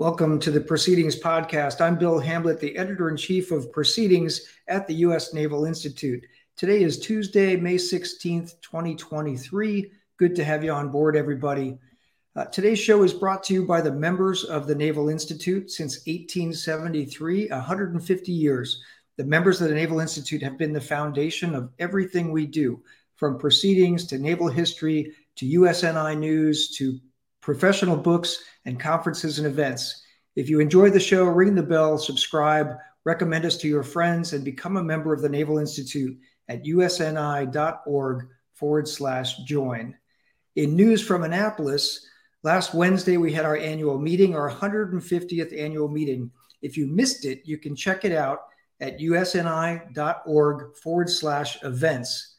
Welcome to the Proceedings Podcast. I'm Bill Hamblet, the editor in chief of Proceedings at the U.S. Naval Institute. Today is Tuesday, May 16th, 2023. Good to have you on board, everybody. Uh, today's show is brought to you by the members of the Naval Institute since 1873, 150 years. The members of the Naval Institute have been the foundation of everything we do, from proceedings to naval history to USNI news to professional books, and conferences and events. If you enjoy the show, ring the bell, subscribe, recommend us to your friends, and become a member of the Naval Institute at usni.org forward slash join. In news from Annapolis, last Wednesday we had our annual meeting, our 150th annual meeting. If you missed it, you can check it out at usni.org forward slash events.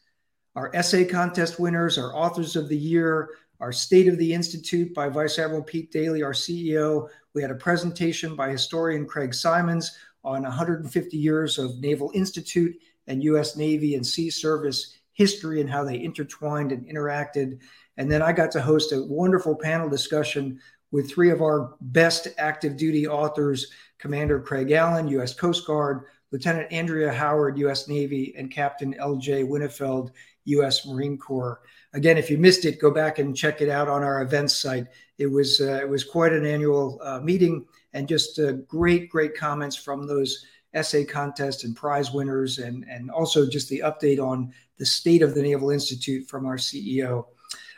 Our essay contest winners, our authors of the year, our State of the Institute by Vice Admiral Pete Daly, our CEO. We had a presentation by historian Craig Symonds on 150 years of Naval Institute and U.S. Navy and Sea Service history and how they intertwined and interacted. And then I got to host a wonderful panel discussion with three of our best active duty authors Commander Craig Allen, U.S. Coast Guard, Lieutenant Andrea Howard, U.S. Navy, and Captain L.J. Winnefeld, U.S. Marine Corps again, if you missed it, go back and check it out on our events site. It was uh, it was quite an annual uh, meeting, and just uh, great great comments from those essay contest and prize winners, and and also just the update on the state of the Naval Institute from our CEO.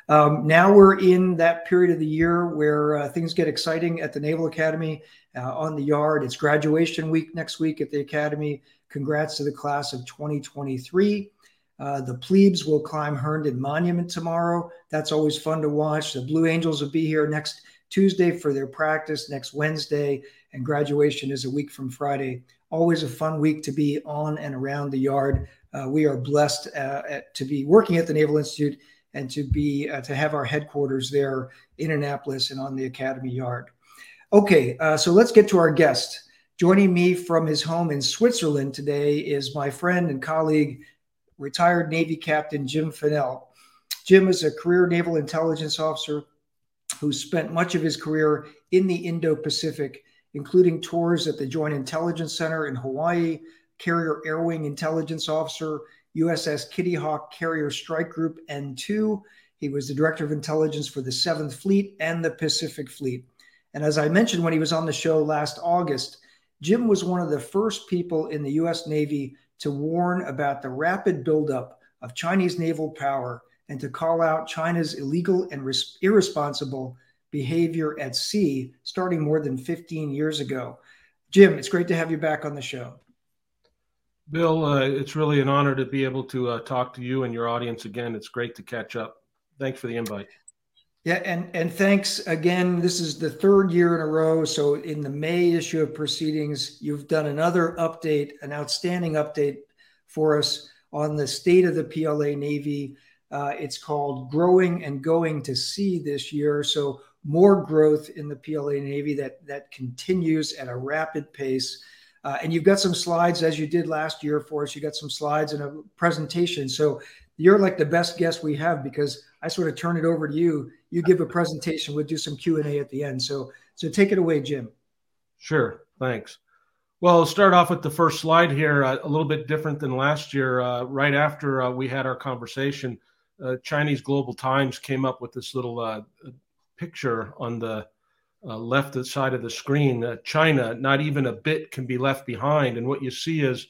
Um, now we're in that period of the year where uh, things get exciting at the Naval Academy uh, on the yard. It's graduation week next week at the Academy. Congrats to the class of 2023. Uh, the plebes will climb Herndon Monument tomorrow. That's always fun to watch. The Blue Angels will be here next Tuesday for their practice, next Wednesday, and graduation is a week from Friday. Always a fun week to be on and around the yard. Uh, we are blessed uh, at, to be working at the Naval Institute and to be uh, to have our headquarters there in Annapolis and on the Academy Yard. Okay, uh, so let's get to our guest. Joining me from his home in Switzerland today is my friend and colleague retired Navy Captain Jim Fanell. Jim is a career naval intelligence officer who spent much of his career in the Indo Pacific, including tours at the Joint Intelligence Center in Hawaii, Carrier Air Wing Intelligence Officer, USS Kitty Hawk Carrier Strike Group N2. He was the Director of Intelligence for the 7th Fleet and the Pacific Fleet. And as I mentioned when he was on the show last August, Jim was one of the first people in the US Navy to warn about the rapid buildup of Chinese naval power and to call out China's illegal and res- irresponsible behavior at sea starting more than 15 years ago. Jim, it's great to have you back on the show. Bill, uh, it's really an honor to be able to uh, talk to you and your audience again. It's great to catch up. Thanks for the invite. Yeah, and and thanks again. This is the third year in a row. So in the May issue of proceedings, you've done another update, an outstanding update for us on the state of the PLA Navy. Uh, it's called "Growing and Going to Sea" this year. So more growth in the PLA Navy that that continues at a rapid pace. Uh, and you've got some slides as you did last year for us. You got some slides and a presentation. So you're like the best guest we have because I sort of turn it over to you. You give a presentation. We'll do some Q and A at the end. So so take it away, Jim. Sure. Thanks. Well, I'll start off with the first slide here. Uh, a little bit different than last year. Uh, right after uh, we had our conversation, uh, Chinese Global Times came up with this little uh, picture on the uh, left side of the screen. China, not even a bit can be left behind. And what you see is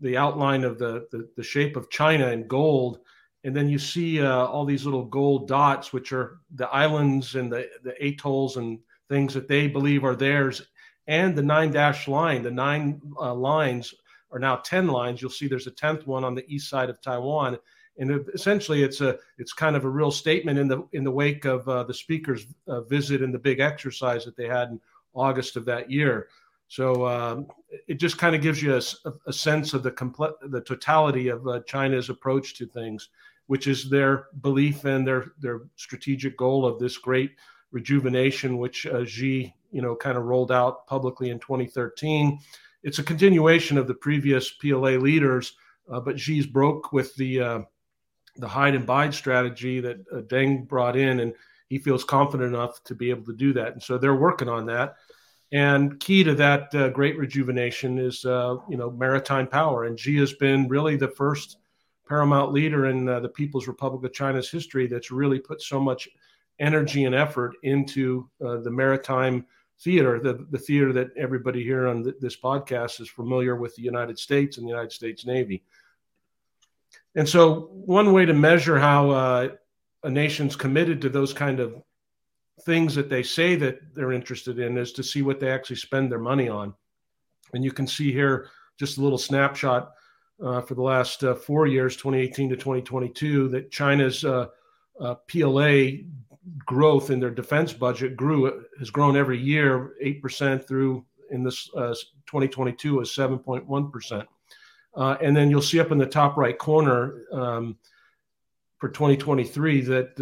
the outline of the, the, the shape of China in gold, and then you see uh, all these little gold dots, which are the islands and the, the atolls and things that they believe are theirs, and the nine dash line. The nine uh, lines are now ten lines. You'll see there's a tenth one on the east side of Taiwan, and essentially it's a it's kind of a real statement in the in the wake of uh, the speaker's uh, visit and the big exercise that they had in August of that year. So um, it just kind of gives you a, a sense of the comple- the totality of uh, China's approach to things, which is their belief and their their strategic goal of this great rejuvenation, which uh, Xi you know kind of rolled out publicly in 2013. It's a continuation of the previous PLA leaders, uh, but Xi's broke with the uh, the hide and bide strategy that uh, Deng brought in, and he feels confident enough to be able to do that. And so they're working on that And key to that uh, great rejuvenation is, uh, you know, maritime power. And Xi has been really the first paramount leader in uh, the People's Republic of China's history that's really put so much energy and effort into uh, the maritime theater, the, the theater that everybody here on th- this podcast is familiar with the United States and the United States Navy. And so, one way to measure how uh, a nation's committed to those kind of things that they say that they're interested in is to see what they actually spend their money on. And you can see here just a little snapshot uh, for the last uh, four years, 2018 to 2022, that China's uh, uh PLA growth in their defense budget grew has grown every year, eight percent through in this uh, 2022 was 7.1 percent. Uh, and then you'll see up in the top right corner um, for 2023 that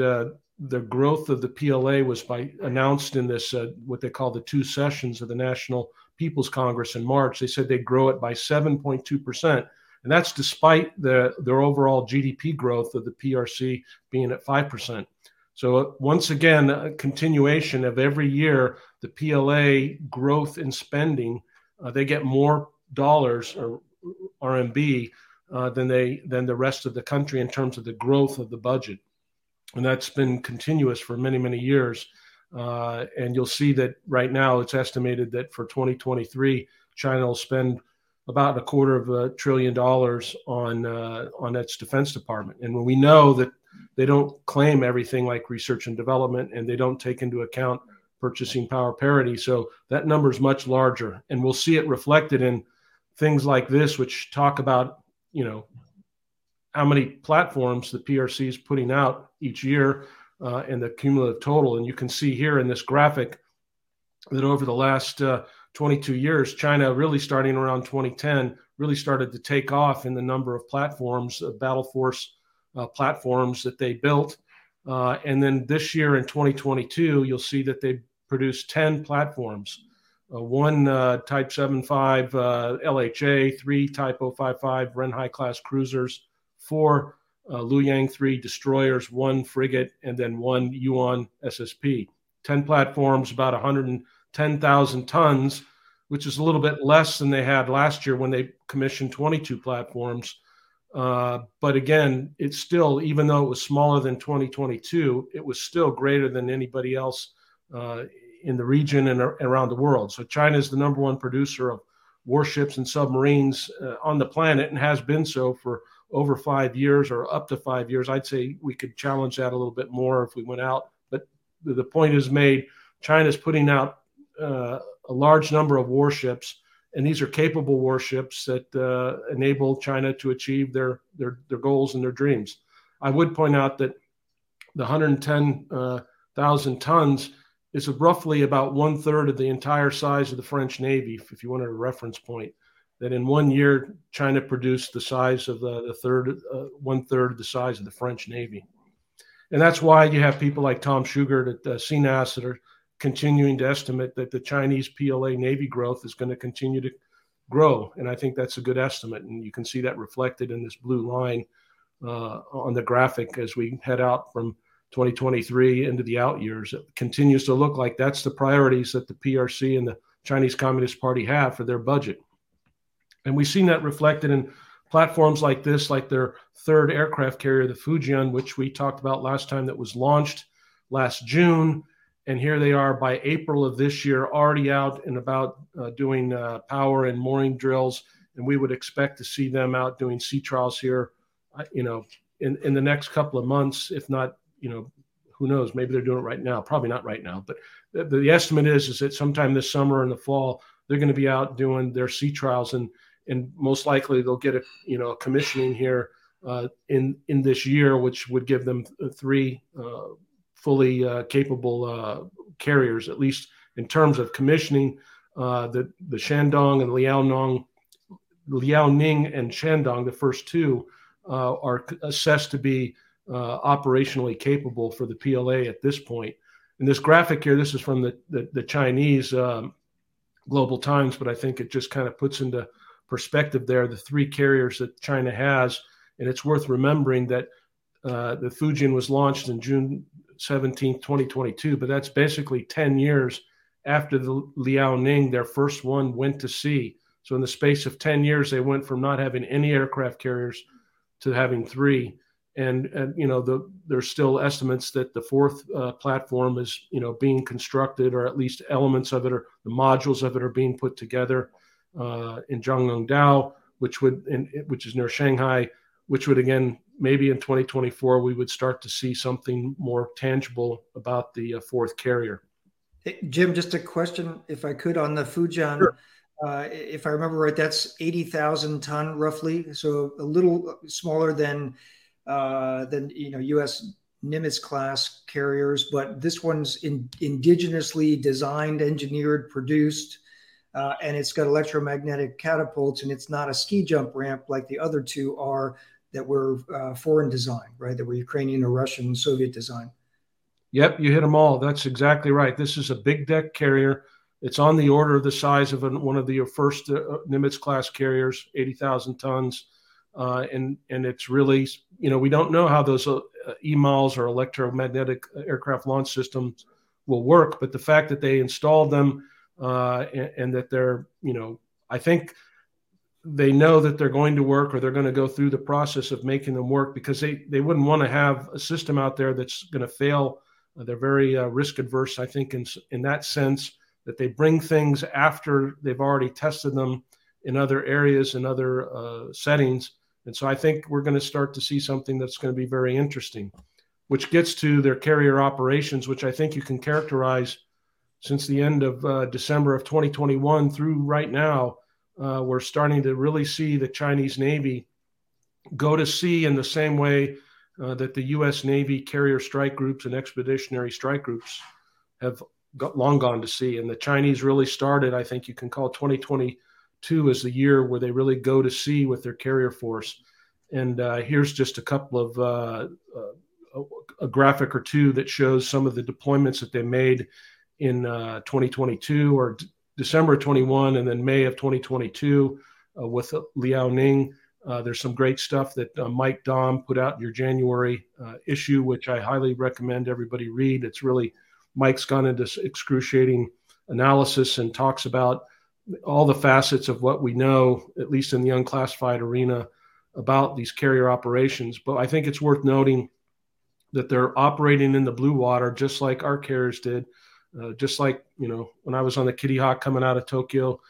the growth of the PLA was by announced in this uh, what they call the two sessions of the National People's Congress in March. They said they'd grow it by 7.2 percent, and that's despite the their overall GDP growth of the PRC being at five percent. So once again, a continuation of every year the PLA growth in spending, uh, they get more dollars or RMB uh, than they than the rest of the country in terms of the growth of the budget and that's been continuous for many many years. Uh, and you'll see that right now it's estimated that for 2023, China will spend about a quarter of a trillion dollars on uh, on its defense department. And when we know that they don't claim everything like research and development, and they don't take into account purchasing power parity, so that number is much larger. And we'll see it reflected in things like this, which talk about you know how many platforms the PRC is putting out each year uh, and the cumulative total. And you can see here in this graphic that over the last uh, 22 years, China really starting around 2010 really started to take off in the number of platforms, uh, battle force uh, platforms that they built. Uh, and then this year in 2022, you'll see that they produced 10 platforms. Uh, one Type 75 LHA, three Type 055 Renhai class cruisers, four uh, Luyang 3 destroyers, one frigate, and then one Yuan SSP. 10 platforms, about 110,000 tons, which is a little bit less than they had last year when they commissioned 22 platforms. Uh, but again, it's still, even though it was smaller than 2022, it was still greater than anybody else uh, in the region and around the world. So China is the number one producer of warships and submarines uh, on the planet and has been so for over five years or up to five years. I'd say we could challenge that a little bit more if we went out. But the point is made. China's putting out uh, a large number of warships, and these are capable warships that uh, enable China to achieve their, their their goals and their dreams. I would point out that the 110,000 uh, tons is roughly about one third of the entire size of the French Navy, if you wanted a reference point that in one year China produced the size of the, the third, uh, one third of the size of the French Navy, and that's why you have people like Tom Shugart at uh, CNAS that are continuing to estimate that the Chinese PLA Navy growth is going to continue to grow, and I think that's a good estimate, and you can see that reflected in this blue line uh, on the graphic as we head out from 2023 into the out years. It continues to look like that's the priorities that the PRC and the Chinese Communist Party have for their budget. And we've seen that reflected in platforms like this, like their third aircraft carrier, the Fujian, which we talked about last time, that was launched last June. And here they are by April of this year, already out and about uh, doing uh, power and mooring drills. And we would expect to see them out doing sea trials here, uh, you know, in, in the next couple of months, if not, you know, who knows? Maybe they're doing it right now. Probably not right now, but the, the estimate is is that sometime this summer in the fall they're going to be out doing their sea trials and and most likely they'll get a you know a commissioning here uh, in in this year, which would give them three uh, fully uh, capable uh, carriers, at least in terms of commissioning. Uh, the the Shandong and Liaoning, Liaoning and Shandong, the first two, uh, are assessed to be operationally capable for the PLA at this point. In this graphic here, this is from the the, the Chinese um, Global Times, but I think it just kind of puts into perspective there, the three carriers that China has. And it's worth remembering that uh, the Fujian was launched in June 17, 2022, but that's basically 10 years after the Liaoning, their first one went to sea. So in the space of 10 years, they went from not having any aircraft carriers to having three. And, and you know, the, there's still estimates that the fourth uh, platform is, you know, being constructed, or at least elements of it, or the modules of it are being put together uh, in Zhangjiagang, which would, in, which is near Shanghai, which would again maybe in 2024 we would start to see something more tangible about the uh, fourth carrier. Hey, Jim, just a question, if I could, on the Fujian. Sure. Uh, if I remember right, that's 80,000 ton roughly, so a little smaller than uh, than you know U.S. Nimitz class carriers, but this one's in, indigenously designed, engineered, produced, uh, and it's got electromagnetic catapults, and it's not a ski jump ramp like the other two are that were uh, foreign design, right? That were Ukrainian or Russian, Soviet design. Yep, you hit them all. That's exactly right. This is a big deck carrier. It's on the order of the size of one of the first uh, Nimitz class carriers, 80,000 tons. Uh, and, and it's really, you know, we don't know how those uh, EMALS or electromagnetic aircraft launch systems will work, but the fact that they installed them uh, and, and that they're, you know, I think – they know that they're going to work or they're going to go through the process of making them work because they, they wouldn't want to have a system out there that's going to fail. Uh, they're very uh, risk adverse, I think, in, in that sense that they bring things after they've already tested them in other areas and other uh, settings. And so I think we're going to start to see something that's going to be very interesting, which gets to their carrier operations, which I think you can characterize since the end of uh, December of 2021 through right now uh, we're starting to really see the Chinese Navy go to sea in the same way uh, that the U.S. Navy carrier strike groups and expeditionary strike groups have got, long gone to sea. And the Chinese really started, I think you can call 2022 as the year where they really go to sea with their carrier force. And uh, here's just a couple of uh, uh, a graphic or two that shows some of the deployments that they made in uh, 2022 or December 21 and then May of 2022 uh, with Liaoning. Uh, there's some great stuff that uh, Mike Dahm put out in your January uh, issue, which I highly recommend everybody read. It's really Mike's gone into excruciating analysis and talks about all the facets of what we know, at least in the unclassified arena, about these carrier operations. But I think it's worth noting that they're operating in the blue water just like our carriers did uh, just like you know when I was on the Kitty Hawk coming out of Tokyo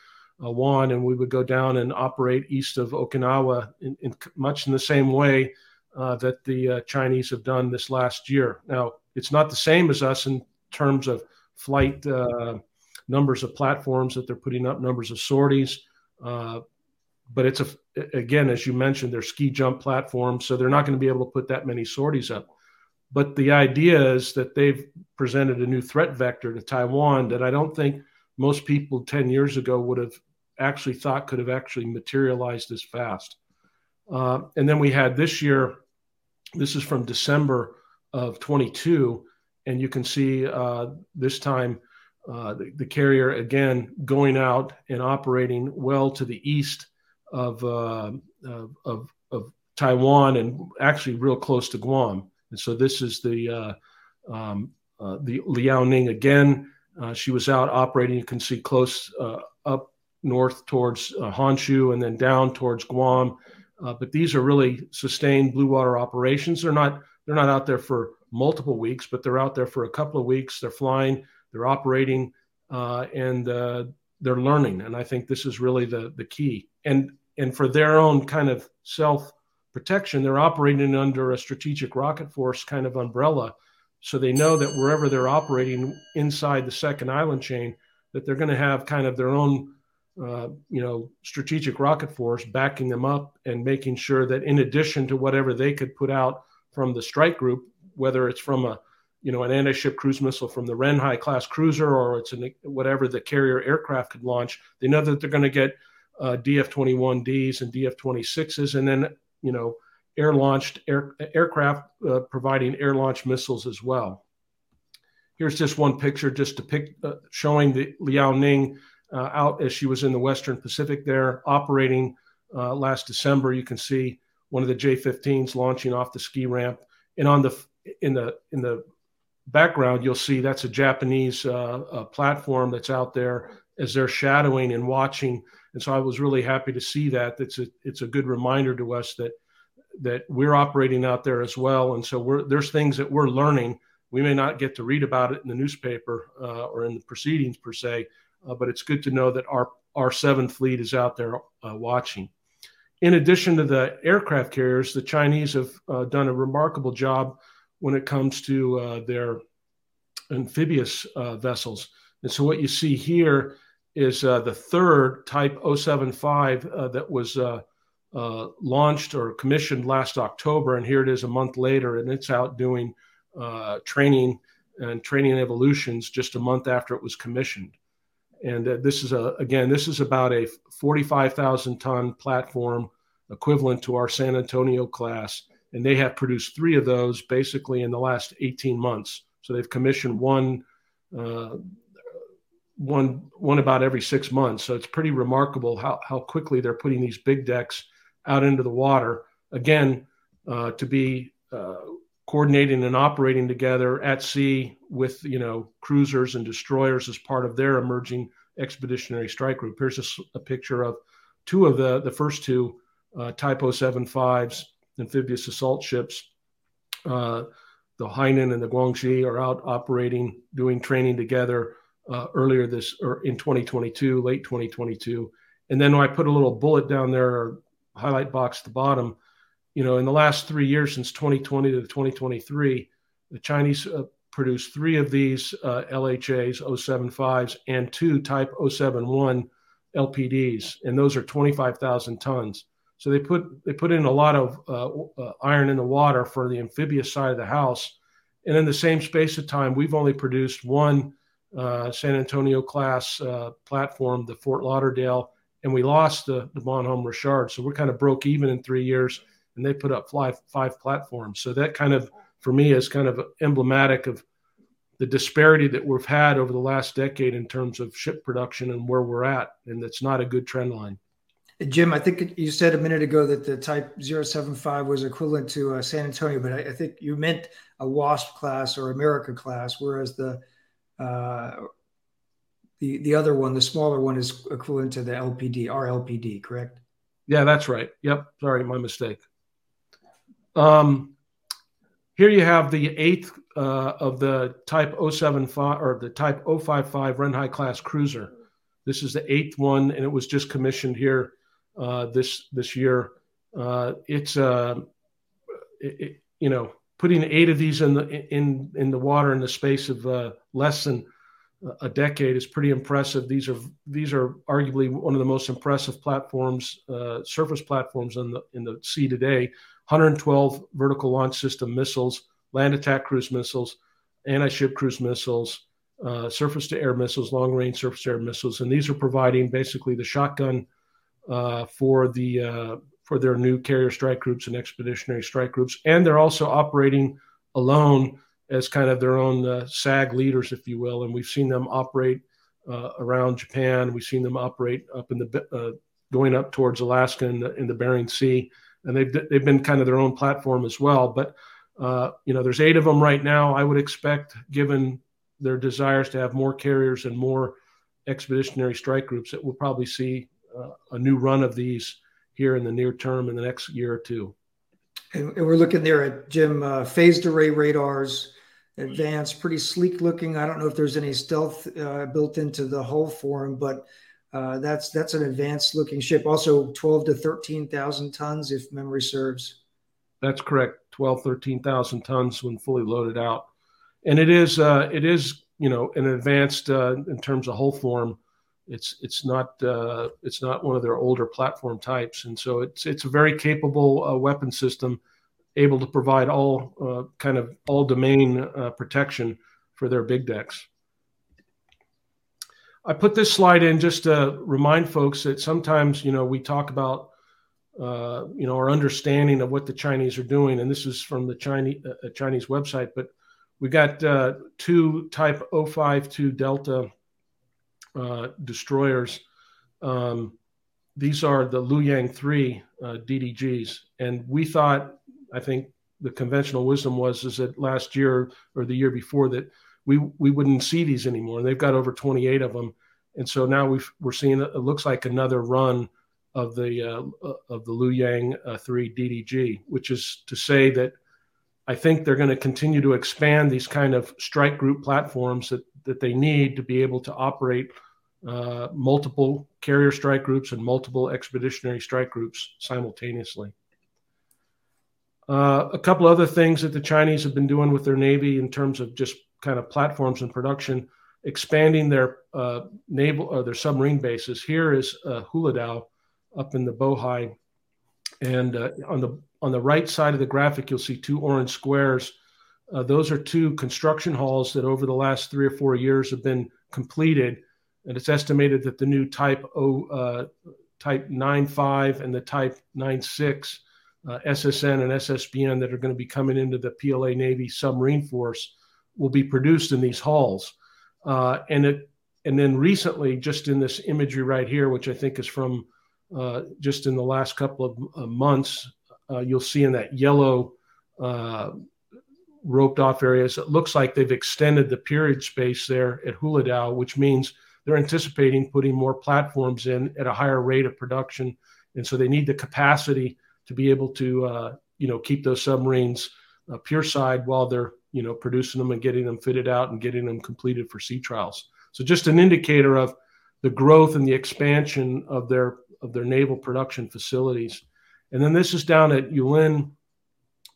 uh, and we would go down and operate east of Okinawa in, in much in the same way uh, that the uh, Chinese have done this last year. Now it's not the same as us in terms of flight uh, numbers of platforms that they're putting up, numbers of sorties. But it's a again, as you mentioned, they're ski jump platforms, so they're not going to be able to put that many sorties up. But the idea is that they've presented a new threat vector to Taiwan that I don't think most people 10 years ago would have actually thought could have actually materialized as fast. Uh, and then we had this year, this is from December of 22, and you can see uh, this time uh, the, the, carrier again going out and operating well to the east of, uh, of, of Taiwan and actually real close to Guam. And so this is the uh, um, uh, the Liaoning again. Uh, she was out operating. You can see close uh, up north towards uh, Honshu and then down towards Guam. Uh, but these are really sustained blue water operations. They're not they're not out there for multiple weeks, but they're out there for a couple of weeks. They're flying. They're operating, and they're learning. And I think this is really the the key. And and for their own kind of self protection, they're operating under a strategic rocket force kind of umbrella. So they know that wherever they're operating inside the second island chain, that they're going to have kind of their own, uh, you know, strategic rocket force backing them up and making sure that in addition to whatever they could put out from the strike group, whether it's from a, you know, an anti-ship cruise missile from the Renhai class cruiser or it's an, whatever the carrier aircraft could launch, they know that they're going to get uh, DF-21Ds and DF-26s, and then you know, air launched air, aircraft uh, providing air launched missiles as well. Here's just one picture just to pick, uh, showing the Liaoning uh, out as she was in the Western Pacific there operating uh, last December. You can see one of the J-15s launching off the ski ramp, and on the in the in the background, you'll see that's a Japanese uh, platform that's out there as they're shadowing and watching. And so I was really happy to see that. It's a it's a good reminder to us that that we're operating out there as well. And so there's things that we're learning. We may not get to read about it in the newspaper uh, or in the proceedings per se, uh, but it's good to know that our our seventh fleet is out there uh, watching. In addition to the aircraft carriers, the Chinese have uh, done a remarkable job when it comes to uh, their amphibious uh, vessels. And so what you see here is the third Type 075 that was uh, launched or commissioned last October, and here it is a month later, and it's out doing uh, training and training evolutions just a month after it was commissioned. And uh, this is a again, this is about a 45,000 ton platform equivalent to our San Antonio class, and they have produced three of those basically in the last 18 months. So they've commissioned one. One one about every six months. So it's pretty remarkable how, how quickly they're putting these big decks out into the water again uh, to be uh, coordinating and operating together at sea with you know cruisers and destroyers as part of their emerging expeditionary strike group. Here's a, a picture of two of the the first two uh, Type 075s amphibious assault ships. Uh, the Hainan and the Guangxi are out operating, doing training together uh, earlier this or in 2022, late 2022. And then I put a little bullet down there, highlight box at the bottom, you know, in the last three years since 2020 to 2023, the Chinese uh, produced three of these uh, LHAs, 075s, and two Type 071 LPDs, and those are 25,000 tons. So they put they put in a lot of uh, uh, iron in the water for the amphibious side of the house, and in the same space of time, we've only produced one uh, San Antonio class uh, platform, the Fort Lauderdale, and we lost the, the Bonhomme Richard. So we're kind of broke even in three years, and they put up five, five platforms. So that kind of, for me, is kind of emblematic of the disparity that we've had over the last decade in terms of ship production and where we're at. And it's not a good trend line. Jim, I think you said a minute ago that the Type 075 was equivalent to uh, San Antonio, but I, I, think you meant a WASP class or America class, whereas the uh, the the other one, the smaller one, is equivalent to the LPD, RLPD, correct? Yeah, that's right. Yep. Sorry, my mistake. Um, here you have the eighth uh, of the Type 075 or the Type 055 Renhai class cruiser. This is the eighth one, and it was just commissioned here uh, this this year. Uh, it's uh, it, it, you know putting eight of these in the in in the water in the space of uh, less than a decade is pretty impressive. These are these are arguably one of the most impressive platforms, uh, surface platforms in the in the sea today. 112 vertical launch system missiles, land attack cruise missiles, anti-ship cruise missiles, uh, surface to air missiles, long range surface air missiles, and these are providing basically the shotgun uh, for the uh, for their new carrier strike groups and expeditionary strike groups, and they're also operating alone as kind of their own uh, SAG leaders, if you will. And we've seen them operate uh, around Japan. We've seen them operate up in the uh, going up towards Alaska in the, in the Bering Sea, and they've they've been kind of their own platform as well. But uh, you know, there's eight of them right now. I would expect, given their desires to have more carriers and more expeditionary strike groups, that we'll probably see uh, a new run of these here in the near term in the next year or two. And, we're looking there at Jim uh, phased array radars advanced, pretty sleek looking. I don't know if there's any stealth uh, built into the hull form, but uh, that's that's an advanced looking ship. Also, twelve to thirteen thousand tons, if memory serves. That's correct. 12, 13,000 tons when fully loaded out, and it is uh, it is you know an advanced uh, in terms of hull form. It's it's not uh, it's not one of their older platform types, and so it's it's a very capable uh, weapon system able to provide all uh, kind of all domain uh, protection for their big decks. I put this slide in just to remind folks that sometimes, you know, we talk about, uh, you know, our understanding of what the Chinese are doing, and this is from the Chinese uh, Chinese website. But we got two Type 052 Delta uh, destroyers. Um, these are the Luyang 3 DDGs, and we thought I think the conventional wisdom was is that last year or the year before that we we wouldn't see these anymore. And they've got over 28 of them, and so now we are seeing it looks like another run of the uh, of the Luyang uh, three DDG, which is to say that I think they're going to continue to expand these kind of strike group platforms that that they need to be able to operate uh, multiple carrier strike groups and multiple expeditionary strike groups simultaneously. Uh, a couple other things that the Chinese have been doing with their navy in terms of just kind of platforms and production, expanding their uh, naval or their submarine bases. Here is uh, Huludao up in the Bohai, and uh, on the on the right side of the graphic, you'll see two orange squares. Uh, those are two construction halls that over the last three or four years have been completed, and it's estimated that the new Type O, uh, Type 95 and the Type 96 uh, SSN and SSBN that are going to be coming into the PLA Navy submarine force will be produced in these halls. Uh, and it, and then recently, just in this imagery right here, which I think is from uh, just in the last couple of uh, months, uh, you'll see in that yellow uh, roped off areas, it looks like they've extended the period space there at Huludao, which means they're anticipating putting more platforms in at a higher rate of production. And so they need the capacity to be able to, uh, you know, keep those submarines uh, pure side while they're, you know, producing them and getting them fitted out and getting them completed for sea trials. So just an indicator of the growth and the expansion of their of their naval production facilities. And then this is down at Yulin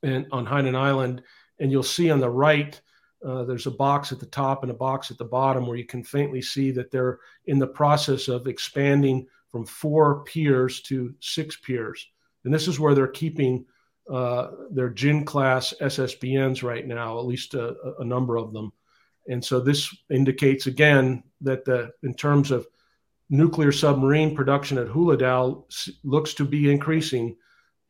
and on Hainan Island, and you'll see on the right uh, there's a box at the top and a box at the bottom where you can faintly see that they're in the process of expanding from four piers to six piers. And this is where they're keeping uh, their Jin class SSBNs right now, at least a, a, number of them. And so this indicates again that the in terms of nuclear submarine production at Huludao looks to be increasing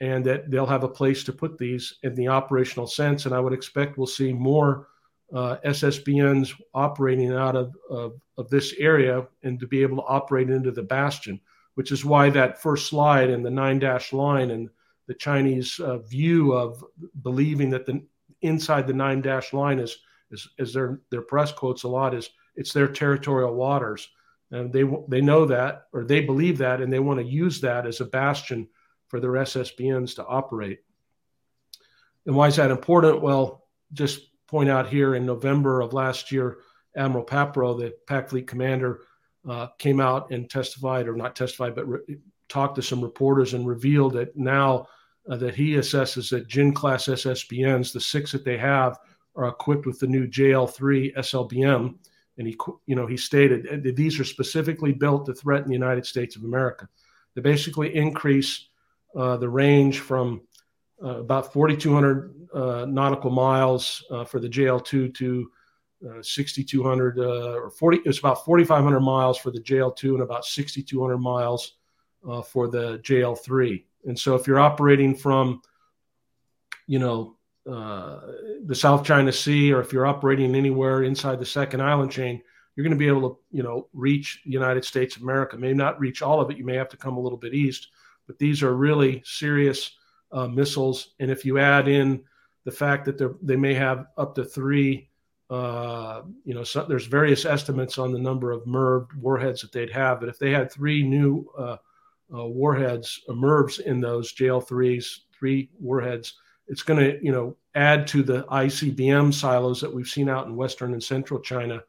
and that they'll have a place to put these in the operational sense. And I would expect we'll see more uh, SSBNs operating out of, of, of, this area and to be able to operate into the bastion, which is why that first slide and the nine dash line and the Chinese uh, view of believing that the inside the nine dash line is, is, is their, their press quotes a lot is it's their territorial waters and they they know that or they believe that and they want to use that as a bastion for their SSBNs to operate. And why is that important? Well, just point out here in November of last year, Admiral Paparo, the Pac Fleet commander, uh, came out and testified, or not testified, but re- talked to some reporters and revealed that now uh, that he assesses that Jin class SSBNs, the six that they have, are equipped with the new JL3 SLBM and he you know he stated that these are specifically built to threaten the United States of America. They basically increase uh, the range from about 4,200 uh, nautical miles uh, for the JL2 to uh, 6,200 uh, or 40. It's about 4,500 miles for the JL2 and about 6,200 miles for the JL3. And so if you're operating from, you know, uh, the South China Sea, or if you're operating anywhere inside the second island chain, you're going to be able to, you know, reach the United States of America. May not reach all of it. You may have to come a little bit east, but these are really serious uh, missiles. And if you add in the fact that they may have up to three, uh, you know, so there's various estimates on the number of MIRV warheads that they'd have. But if they had three new uh, uh warheads, uh, MIRVs in those JL3s, three warheads, it's going to, you know, add to the ICBM silos that we've seen out in Western and Central China,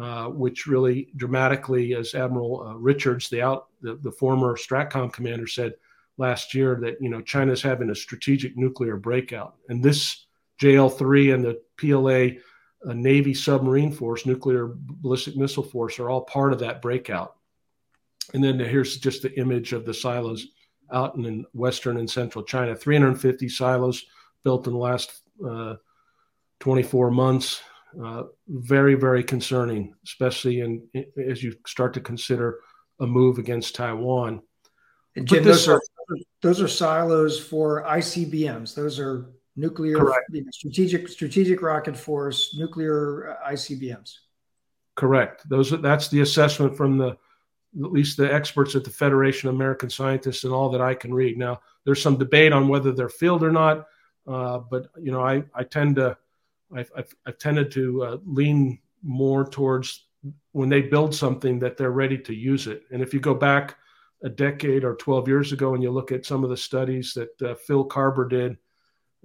uh, which really dramatically, as Admiral uh, Richards, the out the, the former Stratcom commander, said last year, that you know China's having a strategic nuclear breakout, and this JL3 and the PLA uh, Navy submarine force, nuclear ballistic missile force, are all part of that breakout. And then here's just the image of the silos out in Western and Central China. 350 silos built in the last uh, 24 months. Uh, very, very concerning, especially in, in, as you start to consider a move against Taiwan. And Jim, those are those are silos for ICBMs. Those are nuclear you know, strategic strategic rocket force nuclear uh, ICBMs. Correct. Those are, that's the assessment from the at least the experts at the Federation of American Scientists and all that I can read. Now, there's some debate on whether they're filled or not. Uh, but you know, I I tend to I've, I've, I've tended to uh, lean more towards when they build something that they're ready to use it. And if you go back a decade or 12 years ago and you look at some of the studies that uh, Phil Karber did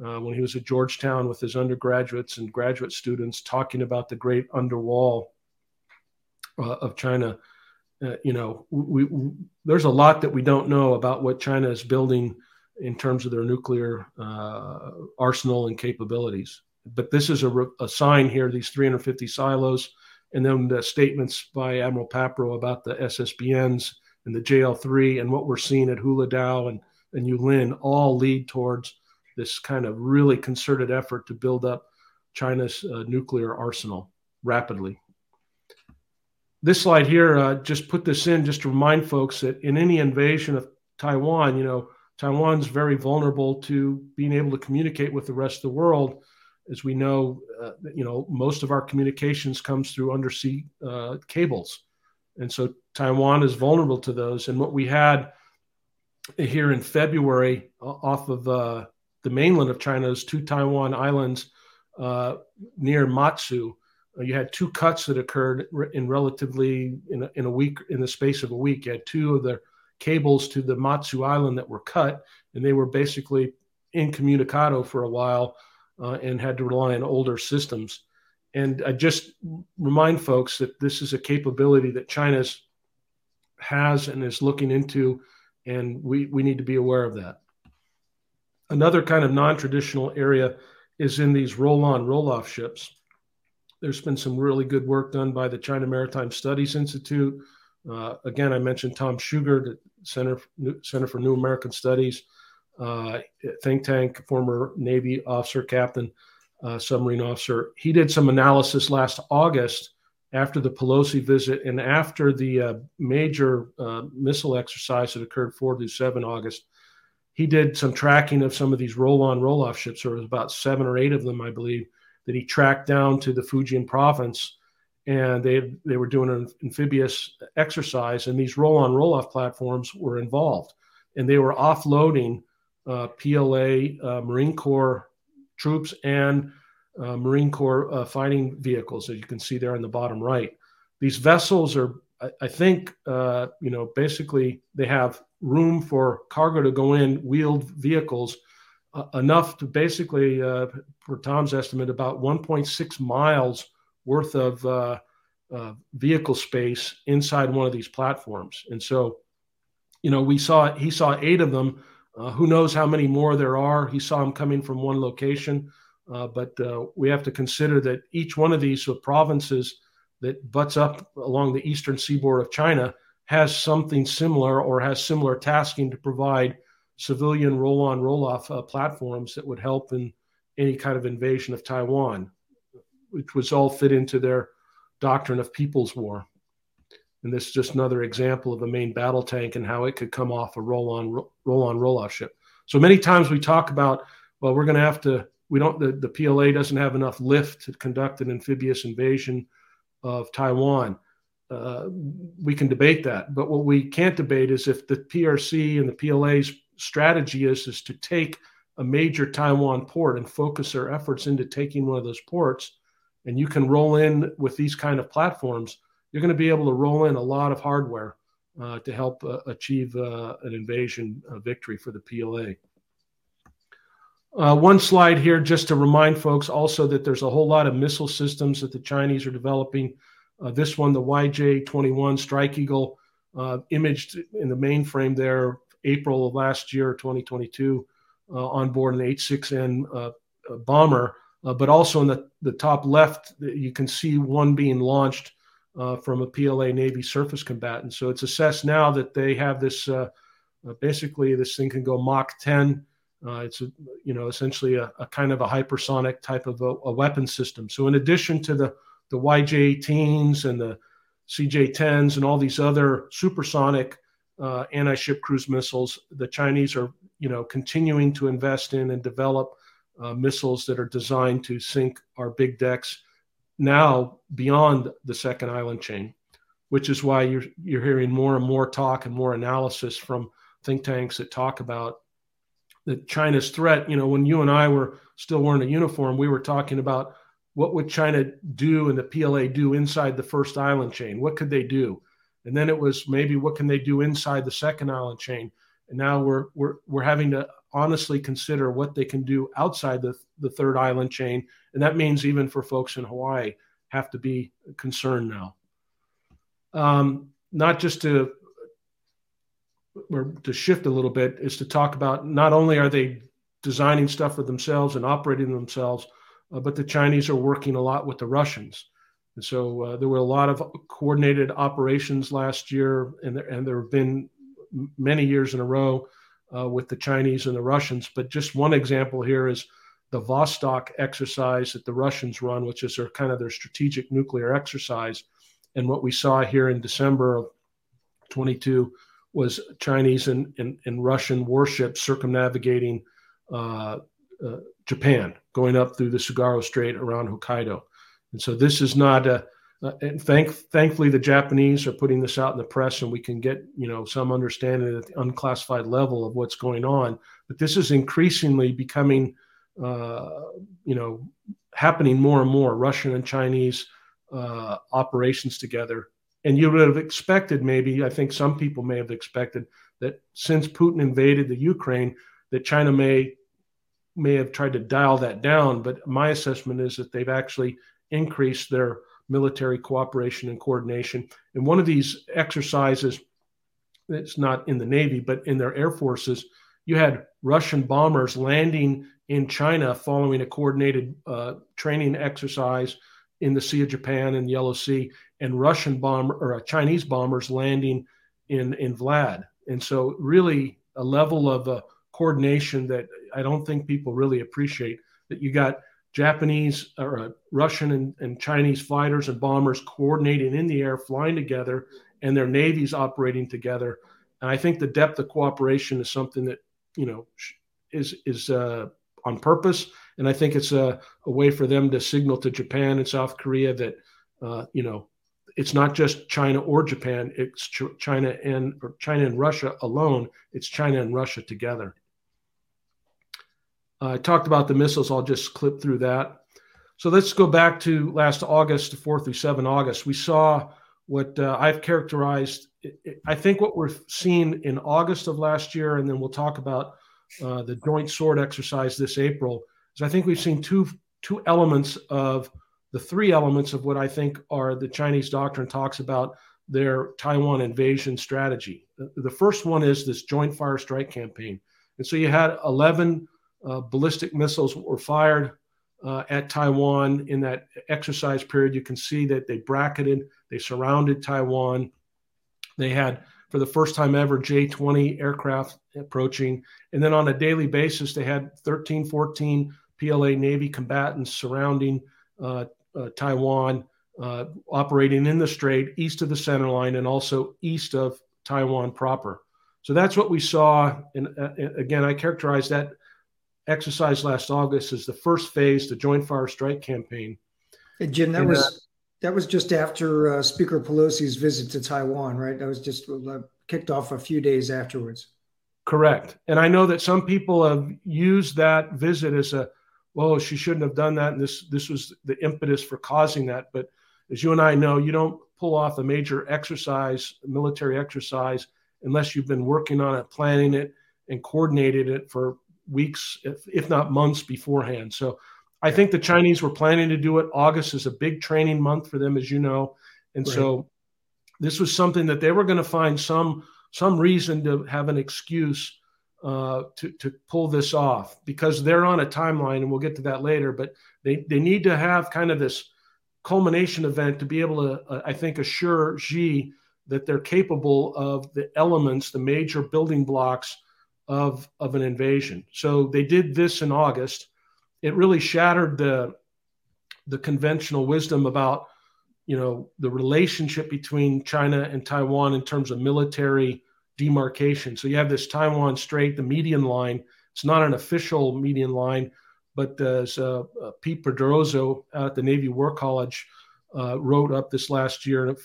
uh, when he was at Georgetown with his undergraduates and graduate students talking about the great underwall uh, of China, uh, you know, we, we, there's a lot that we don't know about what China is building in terms of their nuclear uh, arsenal and capabilities. But this is a, a sign here, these 350 silos, and then the statements by Admiral Paparo about the SSBNs and the JL3 and what we're seeing at Huludao and, and Yulin all lead towards this kind of really concerted effort to build up China's uh, nuclear arsenal rapidly. This slide here, uh, just put this in just to remind folks that in any invasion of Taiwan, you know, Taiwan's very vulnerable to being able to communicate with the rest of the world. As we know, uh, you know, most of our communications comes through undersea uh, cables. And so Taiwan is vulnerable to those. And what we had here in February off of uh, the mainland of China is two Taiwan islands uh, near Matsu. Uh, you had two cuts that occurred in relatively in a, in a week in the space of a week. You had two of the cables to the Matsu Island that were cut, and they were basically incommunicado for a while uh, and had to rely on older systems. And I just remind folks that this is a capability that China's has and is looking into, and we, we need to be aware of that. Another kind of non traditional area is in these roll on, roll off ships. There's been some really good work done by the China Maritime Studies Institute. Uh, again, I mentioned Tom Shugart, at Center Center for New American Studies, uh, think tank, former Navy officer, captain, uh, submarine officer. He did some analysis last August after the Pelosi visit and after the uh, major uh, missile exercise that occurred 4 to 7 August. He did some tracking of some of these roll on, roll off ships. There was about seven or eight of them, I believe, that he tracked down to the Fujian province. And they, they were doing an amphibious exercise, and these roll on, roll off platforms were involved. And they were offloading uh, PLA, uh, Marine Corps troops, and uh, Marine Corps uh, fighting vehicles, as you can see there in the bottom right. These vessels are, I, I think, uh, you know, basically they have room for cargo to go in, wheeled vehicles, uh, enough to basically, uh, for Tom's estimate, about 1.6 miles worth of uh, vehicle space inside one of these platforms. And so, you know, we saw he saw eight of them. who knows how many more there are? He saw them coming from one location. Uh, but uh, we have to consider that each one of these provinces that butts up along the eastern seaboard of China has something similar or has similar tasking to provide civilian roll on, roll off uh, platforms that would help in any kind of invasion of Taiwan, which was all fit into their doctrine of people's war. And this is just another example of a main battle tank and how it could come off a roll on, roll on, roll off ship. So many times we talk about, well, we're going to have to we don't the, the PLA doesn't have enough lift to conduct an amphibious invasion of Taiwan. Uh, we can debate that, but what we can't debate is if the PRC and the PLA's strategy is is to take a major Taiwan port and focus their efforts into taking one of those ports, and you can roll in with these kind of platforms, you're going to be able to roll in a lot of hardware uh, to help uh, achieve uh, an invasion victory for the PLA. Uh, one slide here just to remind folks also that there's a whole lot of missile systems that the Chinese are developing. Uh, this one, the YJ-21 Strike Eagle, uh, imaged in the mainframe there April of last year, 2022, uh, on board an H-6N uh, bomber. Uh, but also in the, the top left, you can see one being launched from a PLA Navy surface combatant. So it's assessed now that they have this, basically this thing can go Mach 10 uh, it's a, you know essentially a, a, kind of a hypersonic type of a, a, weapon system. So in addition to the the YJ-18s and the CJ-10s and all these other supersonic uh, anti-ship cruise missiles, the Chinese are you know continuing to invest in and develop uh, missiles that are designed to sink our big decks now beyond the second island chain, which is why you're you're hearing more and more talk and more analysis from think tanks that talk about the China's threat. You know, when you and I were still wearing a uniform, we were talking about what would China do and the PLA do inside the first island chain? What could they do? And then it was maybe what can they do inside the second island chain? And now we're we're we're having to honestly consider what they can do outside the, the third island chain. And that means even for folks in Hawaii have to be concerned now. Um, not just to or to shift a little bit is to talk about not only are they designing stuff for themselves and operating themselves, uh, but the Chinese are working a lot with the Russians. And so uh, there were a lot of coordinated operations last year, and there, and there have been many years in a row uh, with the Chinese and the Russians. But just one example here is the Vostok exercise that the Russians run, which is their kind of their strategic nuclear exercise. And what we saw here in December of 22 was Chinese and, and, and Russian warships circumnavigating uh, uh, Japan, going up through the Tsugaru Strait around Hokkaido. And so this is not a, uh, and thank, thankfully the Japanese are putting this out in the press, and we can get you know some understanding at the unclassified level of what's going on. But this is increasingly becoming, uh, you know, happening more and more. Russian and Chinese uh, operations together, and you would have expected maybe. I think some people may have expected that since Putin invaded the Ukraine, that China may may have tried to dial that down. But my assessment is that they've actually increased their military cooperation and coordination. And one of these exercises, it's not in the Navy, but in their air forces, you had Russian bombers landing in China following a coordinated uh, training exercise in the Sea of Japan and Yellow Sea, and Russian bomber or uh, Chinese bombers landing in in Vlad. And so, really, a level of uh, coordination that I don't think people really appreciate. That you got Japanese or uh, Russian and, and, Chinese fighters and bombers coordinating in the air, flying together, and their navies operating together. And I think the depth of cooperation is something that you know is is uh, on purpose, and I think it's a, a, way for them to signal to Japan and South Korea that uh, you know it's not just China or Japan; it's Ch- China and or China and Russia alone. It's China and Russia together. I talked about the missiles. I'll just clip through that. So let's go back to last August, 4 through 7 August. We saw what uh, I've characterized. I think what we're seeing in August of last year, and then we'll talk about uh, the joint sword exercise this April, is I think we've seen two two elements of the three elements of what I think are the Chinese doctrine talks about their Taiwan invasion strategy. The first one is this joint fire strike campaign. And so you had 11 uh, ballistic missiles were fired uh, at Taiwan in that exercise period. You can see that they bracketed, they surrounded Taiwan. They had, for the first time ever, J 20 aircraft approaching. And then on a daily basis, they had 13, 14 PLA Navy combatants surrounding uh, uh, Taiwan, uh, operating in the strait east of the center line and also east of Taiwan proper. So that's what we saw. And uh, again, I characterize that exercise last August as the first phase, the Joint Fire Strike campaign. Hey, Jim, that and, was uh, that was just after uh, Speaker Pelosi's visit to Taiwan, right? That was just uh, kicked off a few days afterwards. Correct. And I know that some people have used that visit as a, well, she shouldn't have done that, and this this was the impetus for causing that. But as you and I know, you don't pull off a major exercise, military exercise, unless you've been working on it, planning it, and coordinated it for weeks, if, if not months beforehand. So I think the Chinese were planning to do it. August is a big training month for them, as you know. And right. so this was something that they were going to find some some reason to have an excuse uh, to to pull this off because they're on a timeline, and we'll get to that later. But they they need to have kind of this culmination event to be able to, uh, I think, assure Xi that they're capable of the elements, the major building blocks of, of an invasion. So they did this in August. It really shattered the, the conventional wisdom about you know the relationship between China and Taiwan in terms of military demarcation. So you have this Taiwan Strait, the median line. It's not an official median line, but as uh, uh, Pete Pedrozo at the Navy War College uh, wrote up this last year, and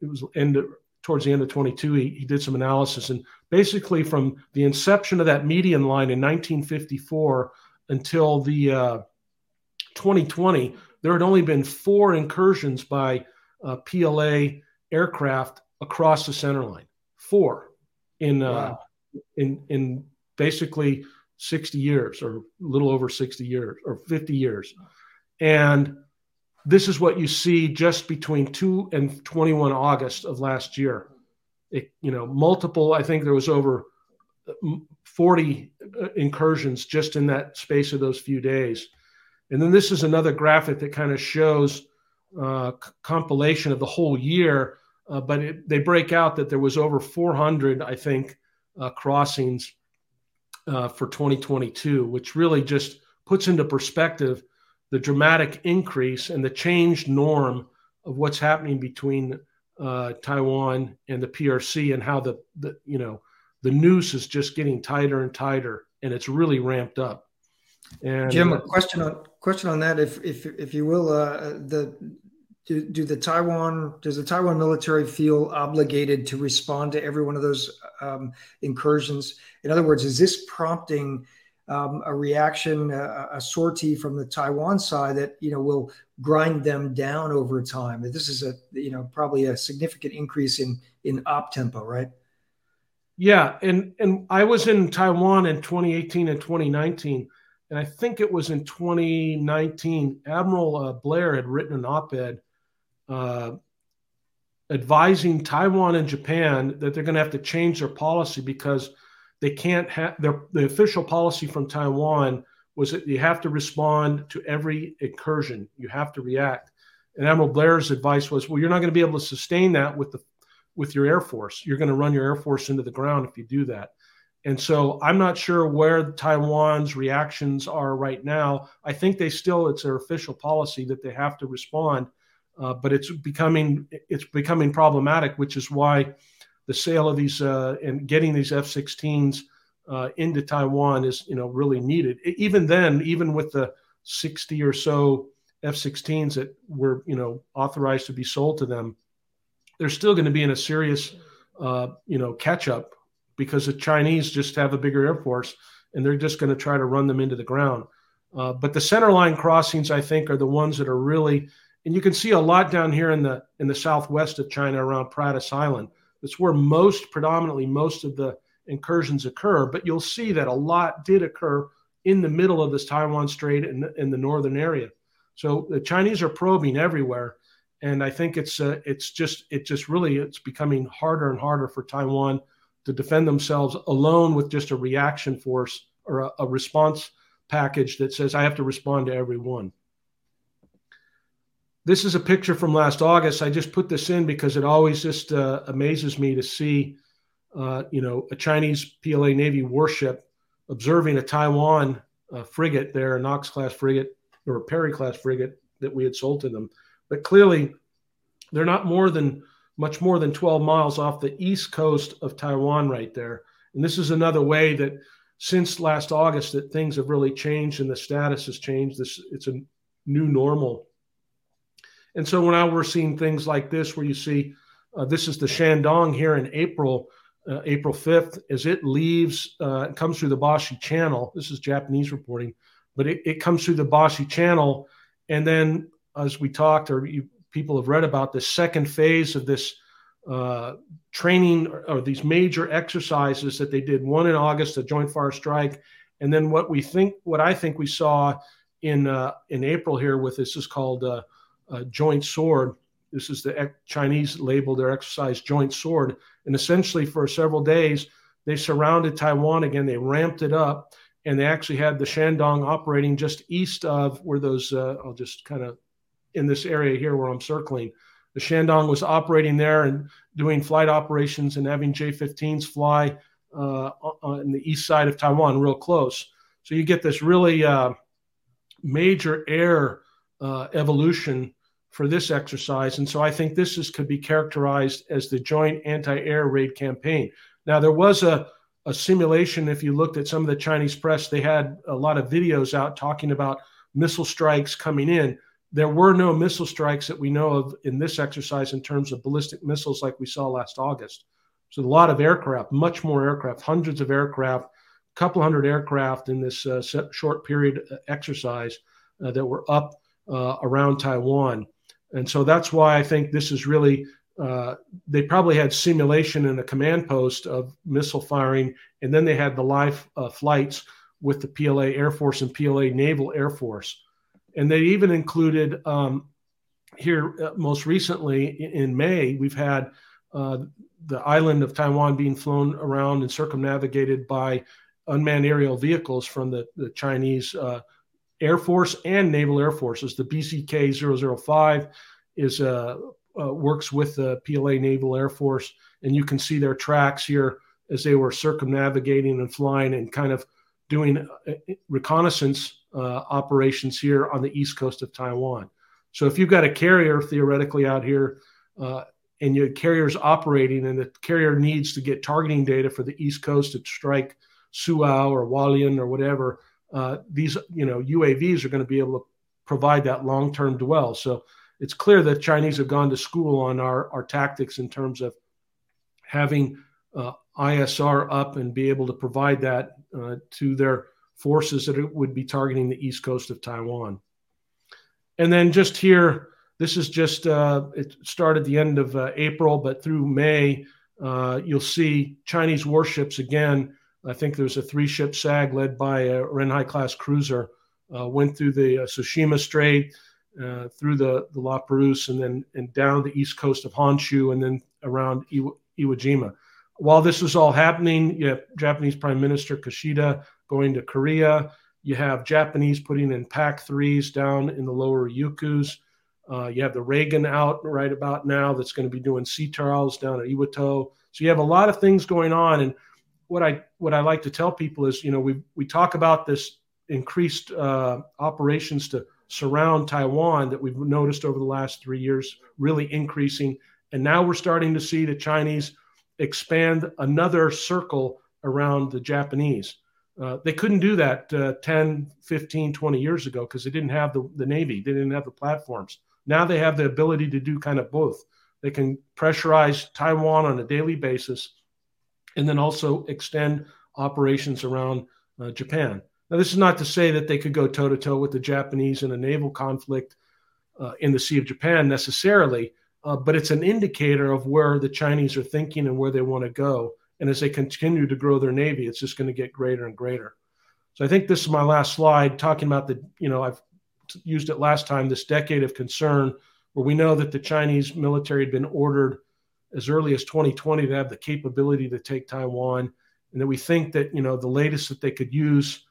it was end towards the end of 22, he, he did some analysis. And basically, from the inception of that median line in 1954 until the uh, 2020, there had only been four incursions by uh, PLA aircraft across the center line. Four in uh, wow. in in basically 60 years, or a little over 60 years, or 50 years, and this is what you see just between 2 and 21 August of last year. It, you know, multiple, I think there was over 40 uh, incursions just in that space of those few days. And then this is another graphic that kind of shows uh, compilation of the whole year, uh, but it, they break out that there was over 400, I think, uh, crossings uh, for 2022, which really just puts into perspective the dramatic increase and the changed norm of what's happening between uh, Taiwan and the PRC and how the, the you know the noose is just getting tighter and tighter and it's really ramped up. And Jim, a uh, question on question on that, if if if you will, uh, the do, do the Taiwan does the Taiwan military feel obligated to respond to every one of those um, incursions? In other words, is this prompting um, a reaction, a, a, sortie from the Taiwan side that you know will grind them down over time. This is a you know probably a significant increase in in op tempo, right? Yeah, and and I was in Taiwan in 2018 and 2019, and I think it was in 2019. Admiral uh, Blair had written an op-ed uh, advising Taiwan and Japan that they're going to have to change their policy because they can't have their the official policy from Taiwan was that you have to respond to every incursion. You have to react. And Admiral Blair's advice was, well, you're not going to be able to sustain that with the with your air force. You're going to run your air force into the ground if you do that. And so I'm not sure where Taiwan's reactions are right now. I think they still it's their official policy that they have to respond, uh, but it's becoming it's becoming problematic, which is why the sale of these uh, and getting these F-16s uh, into Taiwan is you know really needed. Even then, even with the 60 or so F-16s that were you know authorized to be sold to them, they're still going to be in a serious uh, you know catch up because the Chinese just have a bigger air force and they're just going to try to run them into the ground. Uh, but the center line crossings, I think, are the ones that are really, and you can see a lot down here in the in the southwest of China around Pratas Island. That's where most predominantly most of the incursions occur. But you'll see that a lot did occur in the middle of this Taiwan Strait and in the northern area. So the Chinese are probing everywhere, and I think it's uh, it's just it just really it's becoming harder and harder for Taiwan to defend themselves alone with just a reaction force or a, a response package that says I have to respond to every one. This is a picture from last August. I just put this in because it always just uh, amazes me to see, uh, you know, a Chinese PLA Navy warship observing a Taiwan uh, frigate there, a Knox class frigate or a Perry class frigate that we had sold to them. But clearly, they're not more than much more than 12 miles off the east coast of Taiwan, right there. And this is another way that since last August that things have really changed and the status has changed. This it's a new normal and so now we're seeing things like this, where you see uh, this is the Shandong here in April, uh, April 5th, as it leaves, uh, comes through the Bashi Channel. This is Japanese reporting, but it, it comes through the Bashi Channel. And then, as we talked, or you, people have read about, the second phase of this uh, training or, or, these major exercises that they did, one in August, a Joint Fire Strike. And then what we think, what I think we saw in uh, in April here with this is called uh, joint sword. This is the Chinese label their exercise joint sword. And essentially, for several days, they surrounded Taiwan again. They ramped it up, and they actually had the Shandong operating just east of where those. Uh, I'll just kind of in this area here where I'm circling. The Shandong was operating there and doing flight operations and having J-15s fly uh, on the east side of Taiwan, real close. So you get this really uh, major air uh, evolution for this exercise. And so I think this is, could be characterized as the joint anti air raid campaign. Now, there was a, a simulation. If you looked at some of the Chinese press, they had a lot of videos out talking about missile strikes coming in. There were no missile strikes that we know of in this exercise in terms of ballistic missiles like we saw last August. So a lot of aircraft, much more aircraft, hundreds of aircraft, a couple hundred aircraft in this uh, short period uh, exercise uh, that were up uh, around Taiwan. And so that's why I think this is really, uh, they probably had simulation in a command post of missile firing, and then they had the live uh, flights with the PLA Air Force and PLA Naval Air Force. And they even included um, here uh, most recently in May, we've had uh, the island of Taiwan being flown around and circumnavigated by unmanned aerial vehicles from the, the Chinese uh, Air Force and Naval Air Forces. The BZK 005 is uh, uh, works with the PLA Naval Air Force, and you can see their tracks here as they were circumnavigating and flying and kind of doing uh, reconnaissance uh, operations here on the east coast of Taiwan. So if you've got a carrier theoretically out here uh, and your carrier's operating and the carrier needs to get targeting data for the east coast to strike Suao or Hualien or whatever, uh, these you know UAVs are going to be able to provide that long-term dwell. So it's clear that Chinese have gone to school on our, our tactics in terms of having uh, ISR up and be able to provide that uh, to their forces that it would be targeting the east coast of Taiwan. And then just here, this is just uh, it started the end of uh, April, but through May, uh, you'll see Chinese warships again. I think there's a three-ship SAG led by a Renhai class cruiser uh, went through the uh, Tsushima Strait, uh, through the the La Perouse, and then and down the east coast of Honshu, and then around Iwo, Iwo Jima. While this was all happening, have Japanese Prime Minister Kishida going to Korea. You have Japanese putting in PAC threes down in the lower Ryukyus. Uh, you have the Reagan out right about now that's going to be doing sea trials down at Iwo To. So you have a lot of things going on. And what I what I like to tell people is, you know, we we talk about this increased uh, operations to surround Taiwan that we've noticed over the last three years, really increasing. And now we're starting to see the Chinese expand another circle around the Japanese. Uh, they couldn't do that uh, 10, 15, 20 years ago because they didn't have the, the Navy, they didn't have the platforms. Now they have the ability to do kind of both. They can pressurize Taiwan on a daily basis and then also extend operations around uh, Japan. Now, this is not to say that they could go toe to toe with the Japanese in a naval conflict uh, in the Sea of Japan necessarily, uh, but it's an indicator of where the Chinese are thinking and where they want to go. And as they continue to grow their navy, it's just going to get greater and greater. So I think this is my last slide talking about the, you know, I've used it last time, this decade of concern, where we know that the Chinese military had been ordered as early as 2020 to have the capability to take Taiwan, and that we think that, you know, the latest that they could use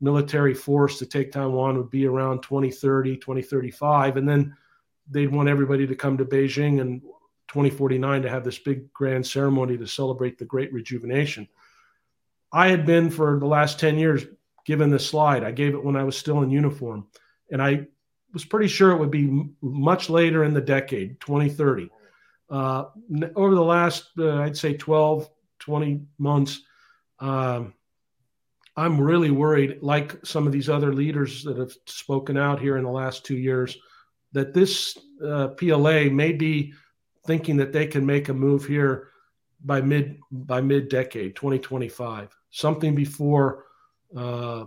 military force to take Taiwan would be around 2030, 2035. And then they'd want everybody to come to Beijing and 2049 to have this big grand ceremony to celebrate the great rejuvenation. I had been for the last 10 years given this slide. I gave it when I was still in uniform. And I was pretty sure it would be much later in the decade, 2030. Uh, over the last, uh, I'd say 12, 20 months, um, I'm really worried, like some of these other leaders that have spoken out here in the last two years, that this uh, PLA may be thinking that they can make a move here by mid by mid decade 2025 something before uh,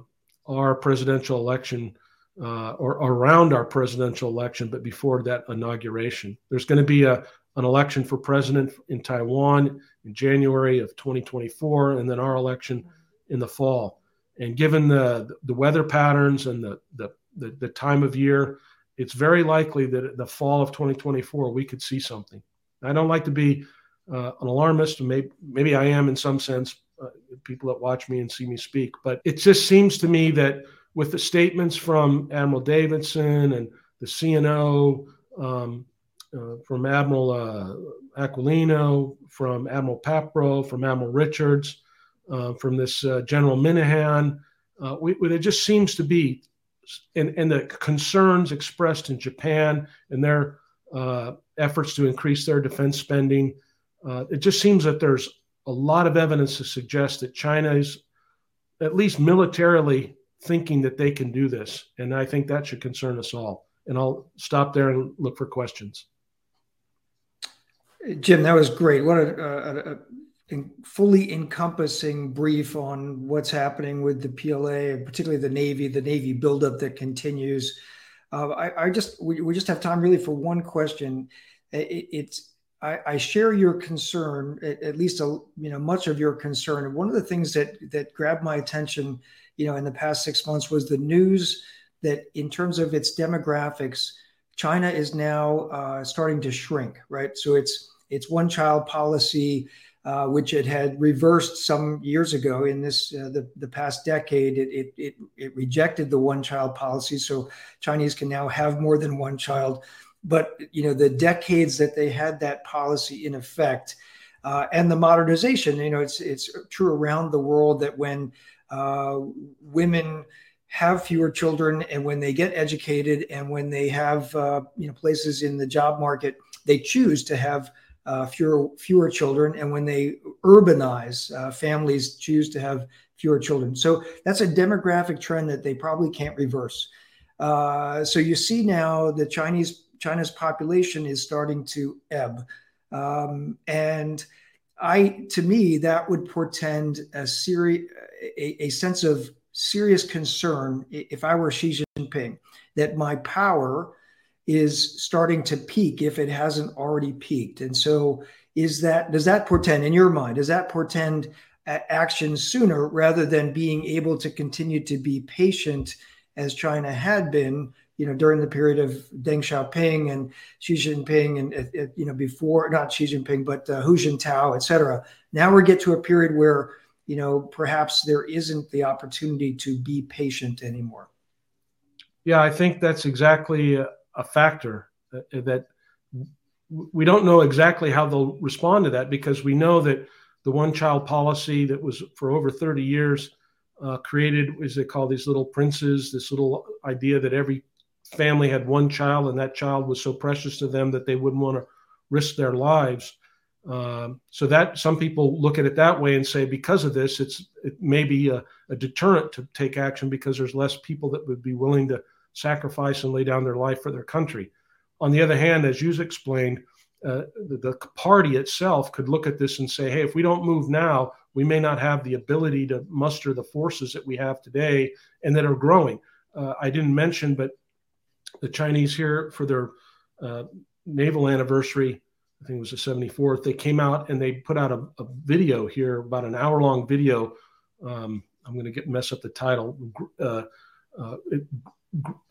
our presidential election uh, or around our presidential election but before that inauguration. There's going to be a, an election for president in taiwan in january of 2024 and then our election in the fall. And given the the weather patterns and the the, the, the time of year it's very likely that the fall of 2024 we could see something. I don't like to be uh, an alarmist, maybe maybe I am in some sense. Uh, people that watch me and see me speak, but it just seems to me that with the statements from Admiral Davidson and the CNO, um, uh, from Admiral uh, Aquilino, from Admiral Paparo, from Admiral Richards, uh, from this uh, General Minihan, we, it just seems to be and, and the concerns expressed in Japan and their uh, efforts to increase their defense spending, uh, it just seems that there's a lot of evidence to suggest that China is at least militarily thinking that they can do this. And I think that should concern us all. and I'll stop there and look for questions. Jim, that was great. What a, a, a fully encompassing brief on what's happening with the PLA, and particularly the Navy, the Navy buildup that continues. Uh, I, I, just we, we just have time really for one question. It, it's I, I, share your concern, at, at, least a, you know much of your concern. One of the things that that grabbed my attention, you know, in the past six months was the news that in terms of its demographics, China is now uh, starting to shrink. Right, so it's it's one child policy. Uh, which it had reversed some years ago in this uh, the, the past decade. It, it, it, it, rejected the one child policy, so Chinese can now have more than one child but you know the decades that they had that policy in effect uh, and the modernization you know it's it's true around the world that when uh, women have fewer children and when they get educated and when they have uh, you know places in the job market they choose to have uh, fewer fewer children and when they urbanize uh, families choose to have fewer children so that's a demographic trend that they probably can't reverse uh, so you see now the chinese China's population is starting to ebb. Um, and I, to me, that would portend a, seri- a, a sense of serious concern if I were Xi Jinping that my power is starting to peak if it hasn't already peaked. And so, is that does that portend in your mind? Does that portend action sooner rather than being able to continue to be patient as China had been you know, during the period of Deng Xiaoping and Xi Jinping and, uh, uh, you know, before, not Xi Jinping, but uh, Hu Jintao, et cetera. Now we get to a period where, you know, perhaps there isn't the opportunity to be patient anymore. Yeah, I think that's exactly a, factor that, that we don't know exactly how they'll respond to that because we know that the one child policy that was for over 30 years uh, created, as they call these little princes, this little idea that every family had one child and that child was so precious to them that they wouldn't want to risk their lives. Um, so that some people look at it that way and say because of this, it's it may be a, a, deterrent to take action because there's less people that would be willing to sacrifice and lay down their life for their country. On the other hand, as you've explained, uh, the, the, party itself could look at this and say, hey, if we don't move now, we may not have the ability to muster the forces that we have today and that are growing. Uh, I didn't mention, but the Chinese here for their uh, naval anniversary. I think it was the 74th. They came out and they put out a, a video here, about an hour long video. Um, I'm going to get mess up the title. Uh, uh,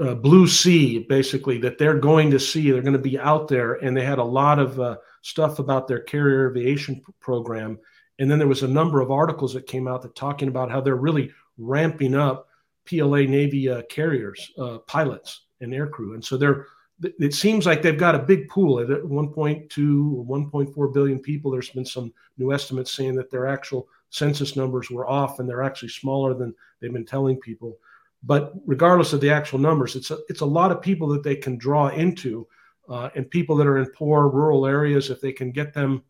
uh, Blue Sea, basically, that they're going to see. They're going to be out there, and they had a lot of uh, stuff about their carrier aviation program. And then there was a number of articles that came out that talking about how they're really ramping up PLA Navy uh, carriers, uh, pilots, and aircrew. And so they're it seems like they've got a big pool at 1.2 or 1.4 billion people. There's been some new estimates saying that their actual census numbers were off and they're actually smaller than they've been telling people. But regardless of the actual numbers, it's a, it's a lot of people that they can draw into, uh, and people that are in poor rural areas, if they can get them,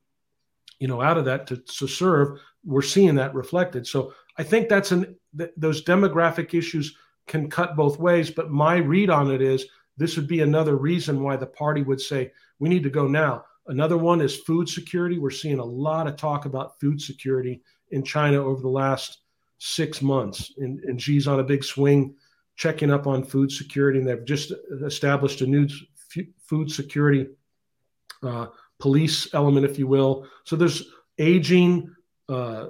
you know, out of that to, to serve, we're seeing that reflected. So I think that's an th- those demographic issues can cut both ways. But my read on it is this would be another reason why the party would say we need to go now. Another one is food security. We're seeing a lot of talk about food security in China over the last six months, and, and Xi's on a big swing, checking up on food security, and they've just established a new food security uh, police element, if you will. So there's aging, uh,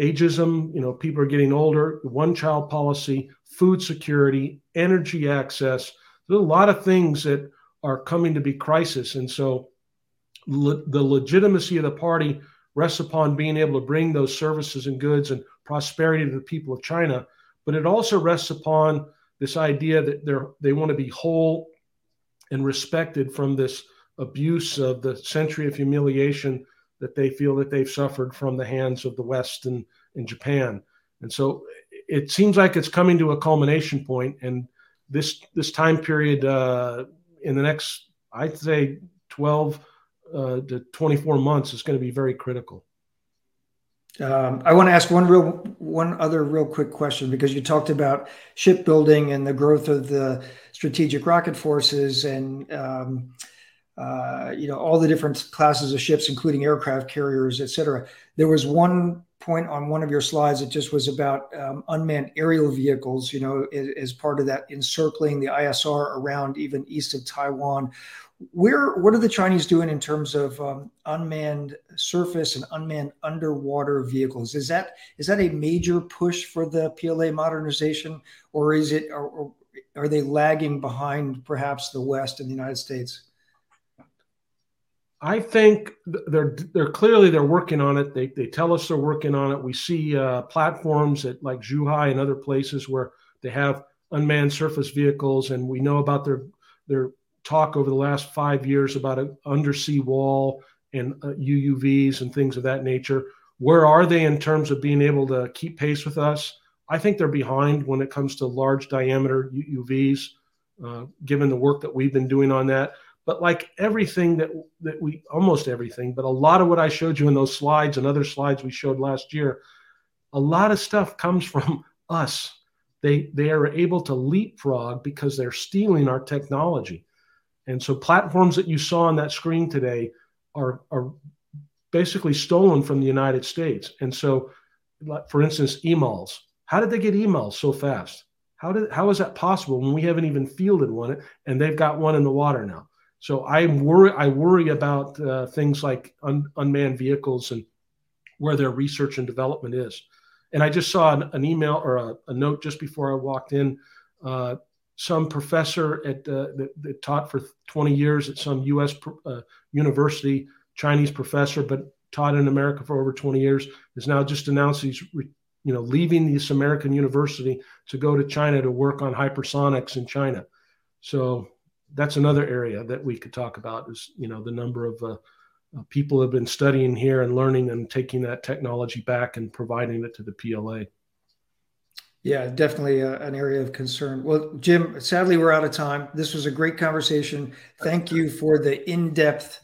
ageism. You know, people are getting older. One child policy, food security, energy access. There's a lot of things that are coming to be crisis. And so le- the legitimacy of the party rests upon being able to bring those services and goods and prosperity to the people of China. But it also rests upon this idea that they're, they want to be whole and respected from this abuse of the century of humiliation that they feel that they've suffered from the hands of the West and, and Japan. And so it seems like it's coming to a culmination point, and this this time period uh, in the next, I'd say, twelve uh, to twenty four months is going to be very critical. Um, I want to ask one real, one other real quick question because you talked about shipbuilding and the growth of the strategic rocket forces and um, uh, you know all the different classes of ships, including aircraft carriers, et cetera. There was one point on one of your slides It just was about um, unmanned aerial vehicles. You know, as, as part of that encircling the ISR around even east of Taiwan where what are the Chinese doing in terms of um, unmanned surface and unmanned underwater vehicles? Is that is that a major push for the PLA modernization, or is it or, or are they lagging behind perhaps the West and the United States? I think they're they're clearly they're working on it. They they tell us they're working on it. We see uh, platforms at like Zhuhai and other places where they have unmanned surface vehicles, and we know about their their talk over the last five years about an undersea wall and uh, UUVs and things of that nature. Where are they in terms of being able to keep pace with us? I think they're behind when it comes to large diameter UUVs, uh, given the work that we've been doing on that. But like everything that that we almost everything, but a lot of what I showed you in those slides and other slides we showed last year, a lot of stuff comes from us. They they are able to leapfrog because they're stealing our technology. And so platforms that you saw on that screen today are, are basically stolen from the United States. And so, for instance, EMALS. How did they get EMALS so fast? How did how is that possible when we haven't even fielded one and they've got one in the water now? So I worry I worry about uh, things like un, unmanned vehicles and where their research and development is. And I just saw an, an email or a, a, note just before I walked in. Uh, some professor at uh, that, that, taught for 20 years at some U.S. Uh, university, Chinese professor, but taught in America for over 20 years, has now just announced he's you know leaving this American university to go to China to work on hypersonics in China. So that's another area that we could talk about is you know the number of uh, uh people have been studying here and learning and taking that technology back and providing it to the PLA. Yeah, definitely a, an area of concern. Well, Jim, sadly, we're out of time. This was a great conversation. Thank you for the in depth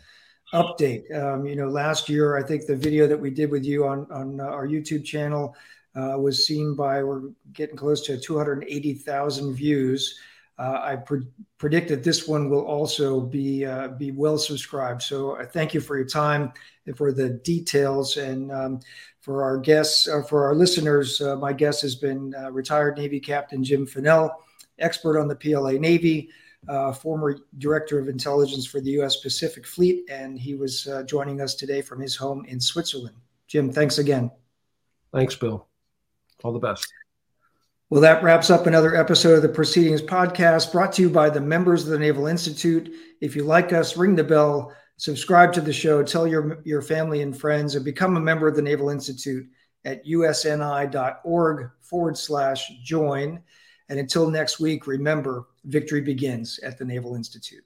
update. Um, you know, last year, I think the video that we did with you on, on uh, our YouTube channel uh, was seen by, we're getting close to 280,000 views. Uh, I pre- predict that this one will also be uh, be well subscribed. So I thank you for your time and for the details. And um, for our guests, uh, for our listeners, uh, my guest has been uh, retired Navy Captain Jim Fanell, expert on the PLA Navy, uh, former Director of Intelligence for the U.S. Pacific Fleet, and he was uh, joining us today from his home in Switzerland. Jim, thanks again. Thanks, Bill. All the best. Well, that wraps up another episode of the Proceedings podcast brought to you by the members of the Naval Institute. If you like us, ring the bell subscribe to the show, tell your, your family and friends, and become a member of the Naval Institute at usni.org forward slash join. And until next week, remember victory begins at the Naval Institute.